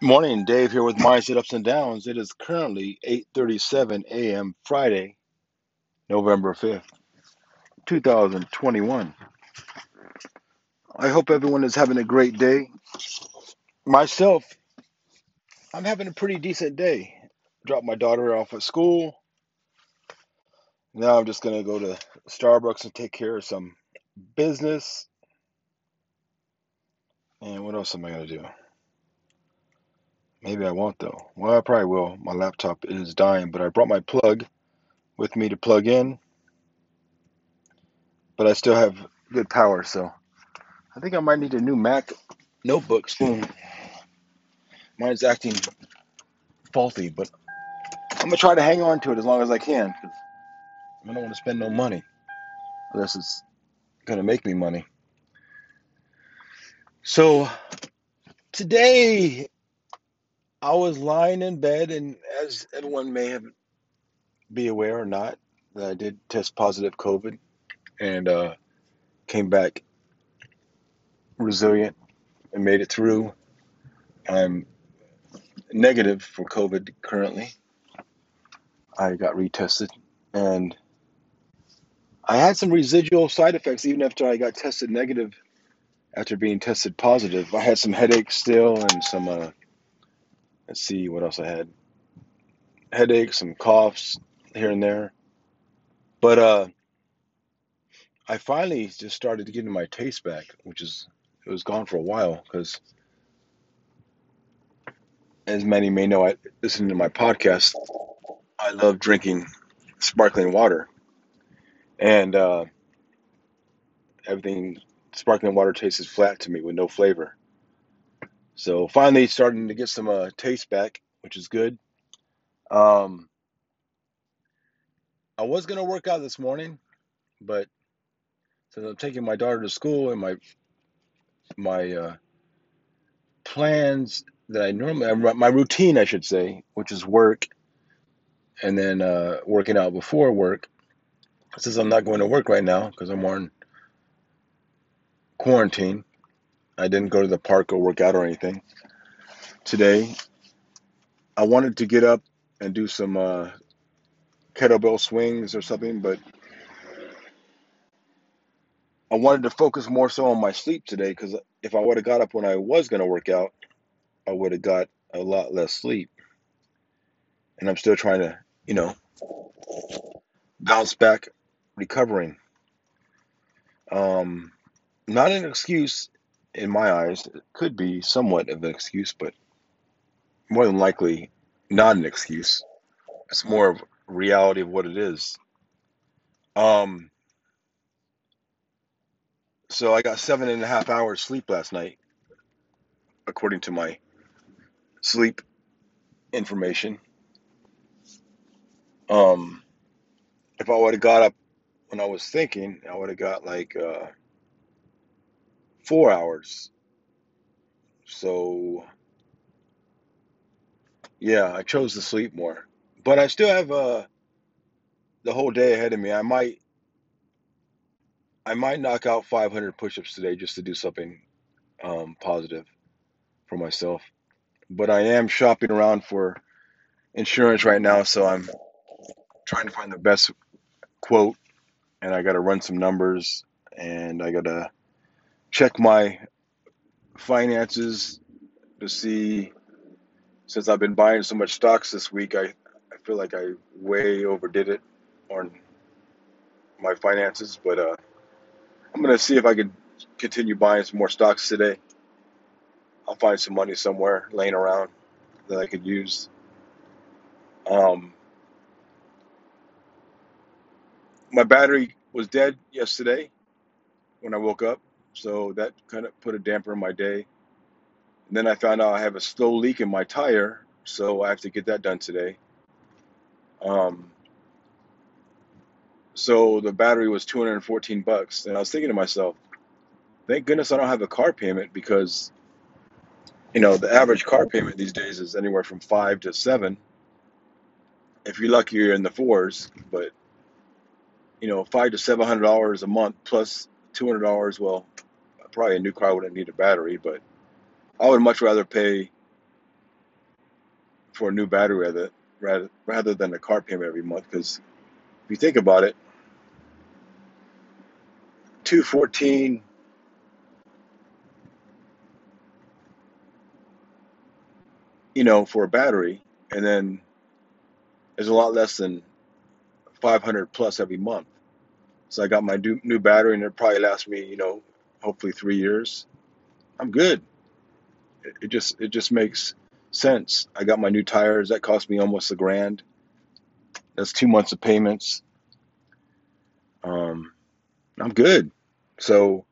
Morning, Dave here with Mindset Ups and Downs. It is currently 8:37 a.m. Friday, November 5th, 2021. I hope everyone is having a great day. Myself, I'm having a pretty decent day. Dropped my daughter off at school. Now I'm just going to go to Starbucks and take care of some business. And what else am I going to do? Maybe I won't though. Well, I probably will. My laptop is dying, but I brought my plug with me to plug in, but I still have good power, so I think I might need a new Mac notebook soon. Mine's acting faulty, but I'm gonna try to hang on to it as long as I can because I don't want to spend no money unless it's gonna make me money. So today I was lying in bed, and as everyone may have be aware or not, that I did test positive COVID and uh, came back resilient and made it through. I'm negative for COVID currently. I got retested and I had some residual side effects even after I got tested negative after being tested positive. I had some headaches still and some uh let's see what else I had. Headaches, some coughs here and there. But uh I finally just started getting my taste back, which is it was gone for a while because as many may know, I listen to my podcast. I love drinking sparkling water, and uh, everything sparkling water tastes flat to me with no flavor. So finally, starting to get some uh, taste back, which is good. Um, I was gonna work out this morning, but since I'm taking my daughter to school and my my uh, plans that I normally my routine, I should say, which is work and then uh, working out before work. Since I'm not going to work right now because I'm on quarantine, I didn't go to the park or work out or anything today. I wanted to get up and do some uh, kettlebell swings or something, but I wanted to focus more so on my sleep today because if I would have got up when I was going to work out, I would have got a lot less sleep. And I'm still trying to, you know, bounce back, recovering. Um, not an excuse in my eyes. It could be somewhat of an excuse, but more than likely not an excuse. It's more of reality of what it is. Um, so I got seven and a half hours sleep last night, according to my sleep information. Um, if I would have got up when I was thinking, I would have got like uh, four hours. So yeah, I chose to sleep more, but I still have uh, the whole day ahead of me. I might I might knock out 500 push-ups today just to do something um, positive for myself. But I am shopping around for insurance right now, so I'm trying to find the best quote, and I got to run some numbers, and I got to check my finances to see. Since I've been buying so much stocks this week, I, I feel like I way overdid it on my finances, but uh, I'm gonna see if I can continue buying some more stocks today. I'll find some money somewhere laying around that I could use. Um, my battery was dead yesterday when I woke up, so that kind of put a damper in my day. And then I found out I have a slow leak in my tire, so I have to get that done today. Um, so the battery was 214 bucks, and I was thinking to myself, thank goodness I don't have a car payment because you know the average car payment these days is anywhere from five to seven. If you're lucky, you're in the fours, but you know five to seven hundred dollars a month plus two hundred dollars. Well, probably a new car wouldn't need a battery, but I would much rather pay for a new battery rather rather than a car payment every month. Because if you think about it, two fourteen, you know, for a battery, and then there's a lot less than five hundred plus every month. So I got my new, new battery, and it probably lasts me, you know, hopefully three years. I'm good. It, it just it just makes sense. I got my new tires. That cost me almost a grand. That's two months of payments. Um, I'm good. So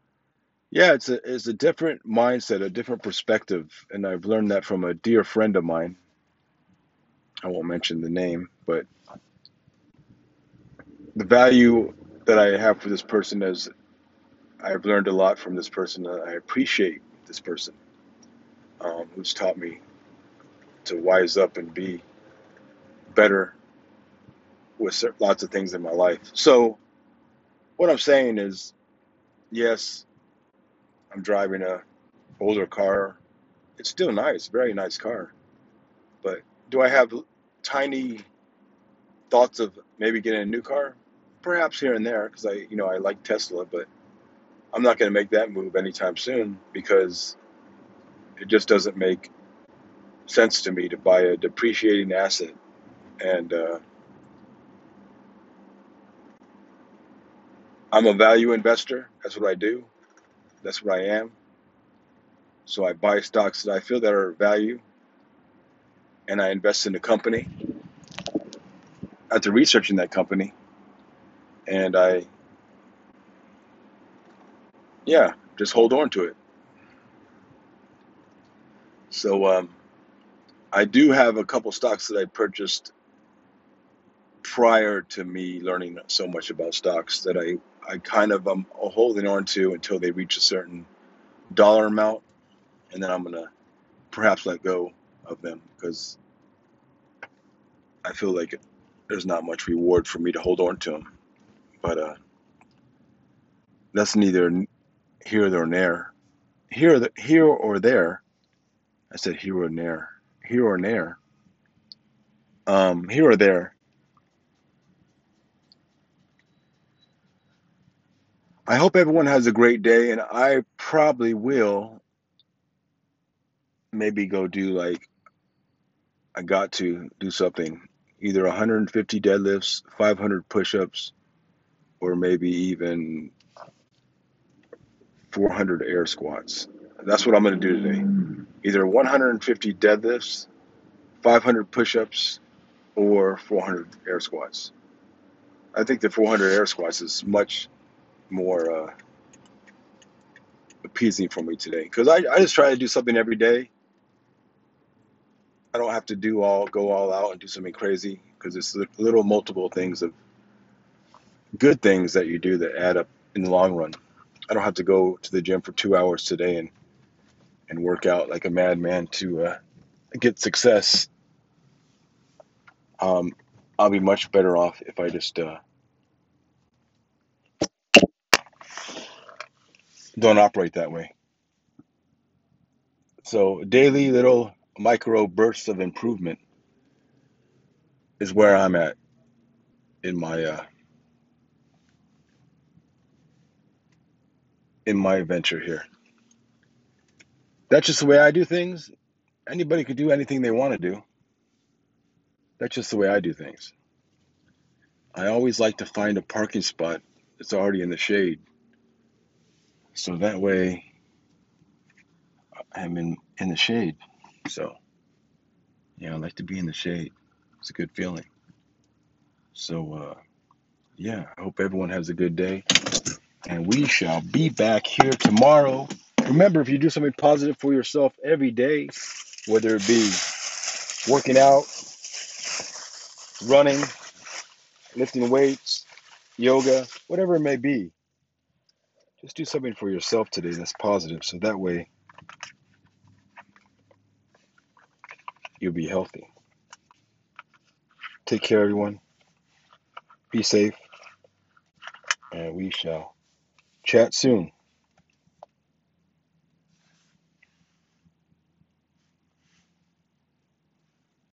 yeah, it's a it's a different mindset, a different perspective, and I've learned that from a dear friend of mine. I won't mention the name, but the value that I have for this person is I've learned a lot from this person. I appreciate this person um, who's taught me to wise up and be better with lots of things in my life. So, what I'm saying is, yes, I'm driving a older car. It's still nice, very nice car. But do I have tiny thoughts of maybe getting a new car? Perhaps here and there, because I, you know, I like Tesla, but I'm not going to make that move anytime soon because it just doesn't make sense to me to buy a depreciating asset. And uh, I'm a value investor. That's what I do. That's what I am. So I buy stocks that I feel that are value, and I invest in the company. After researching that company, and I, yeah, just hold on to it. So um, I do have a couple stocks that I purchased prior to me learning so much about stocks that I, I kind of am holding on to until they reach a certain dollar amount, and then I'm gonna perhaps let go of them because I feel like there's not much reward for me to hold on to them. But uh, that's neither here nor there. Here, here or there. I said here or there here or there, um, here or there. I hope everyone has a great day, and I probably will maybe go do like I got to do something either 150 deadlifts, 500 push ups, or maybe even 400 air squats. That's what I'm going to do today. Either 150 deadlifts, 500 push-ups, or 400 air squats. I think the 400 air squats is much more uh, appeasing for me today because I, I just try to do something every day. I don't have to do all go all out and do something crazy because it's little multiple things of good things that you do that add up in the long run. I don't have to go to the gym for two hours today and and work out like a madman to uh, get success, um, I'll be much better off if I just uh, don't operate that way. So, daily little micro bursts of improvement is where I'm at in my uh, in my venture here that's just the way I do things. Anybody could do anything they want to do. That's just the way I do things. I always like to find a parking spot that's already in the shade. So that way I'm in, in the shade. So, yeah, I like to be in the shade. It's a good feeling. So, uh, yeah, I hope everyone has a good day. And we shall be back here tomorrow Remember, if you do something positive for yourself every day, whether it be working out, running, lifting weights, yoga, whatever it may be, just do something for yourself today that's positive so that way you'll be healthy. Take care, everyone. Be safe, and we shall chat soon.